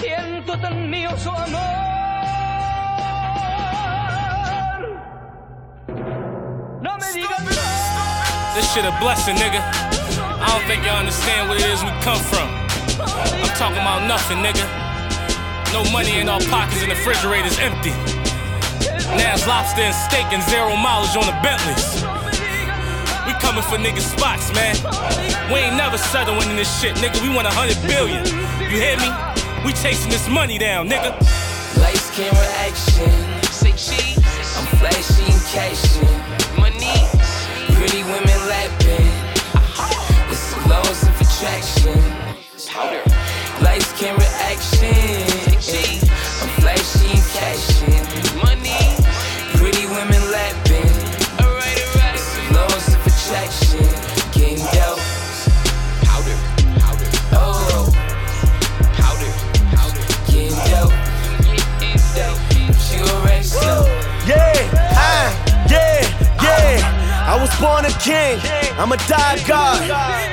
Siento tan mío su amor. No me digas más. This shit a blessing, nigga. I don't think y'all understand what it is we come from. I'm talking about nothing, nigga. No money in our pockets and the refrigerator's empty. Nas lobster and steak and zero mileage on the Bentleys. We coming for niggas spots, man. We ain't never settling in this shit, nigga. We want a hundred billion. You hear me? We chasing this money down, nigga. Lights, camera, action. Say cheese. I'm flashy and cashing. Money. A king, I'm a die god.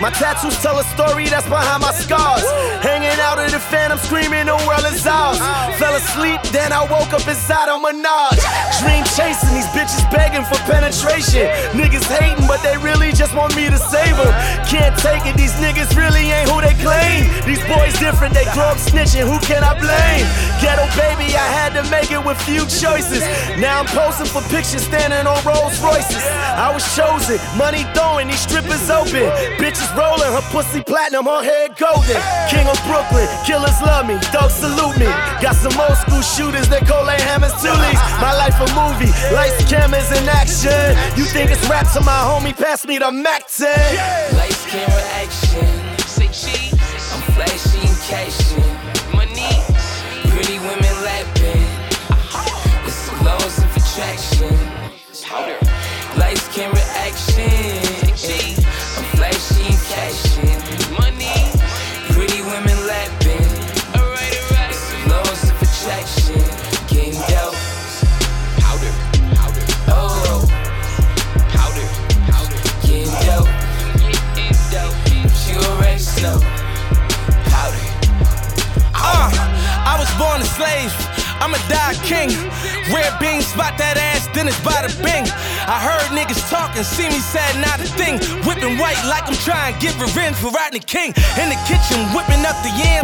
My tattoos tell a story that's behind my scars. Hanging out in the phantom, screaming, the world is ours. Fell asleep, then I woke up inside on Menage. Dream chasing, these bitches begging for penetration. Niggas hating, but they really just want me to save them. Can't take it, these niggas really ain't who they claim. These boys different, they grow up snitching, who can I blame? Ghetto baby, I had to make it with few choices. Now I'm posing for pictures standing on Rolls Royces. I was chosen, money throwing, these strippers open. Bitches rolling, her pussy platinum, her head golden. King of Brooklyn, killers love me, dogs salute me. Got some old school shooters that their hammers tulies. My life a movie, lights, cameras, in action. You think it's rap to my homie, pass me the Mac 10. Action. Born a slave. I'm a die king. Red beans, spot that ass, then it's by the bing. I heard niggas talking, see me sad, not a thing. Whipping white like I'm trying to get revenge for Rodney King. In the kitchen, whipping up the yams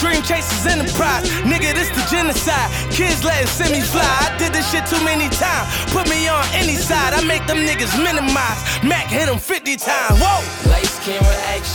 dream chasers enterprise. Nigga, this the genocide. Kids letting send me fly. I did this shit too many times. Put me on any side, I make them niggas minimize. Mac hit them 50 times. Whoa! Lights, camera, action.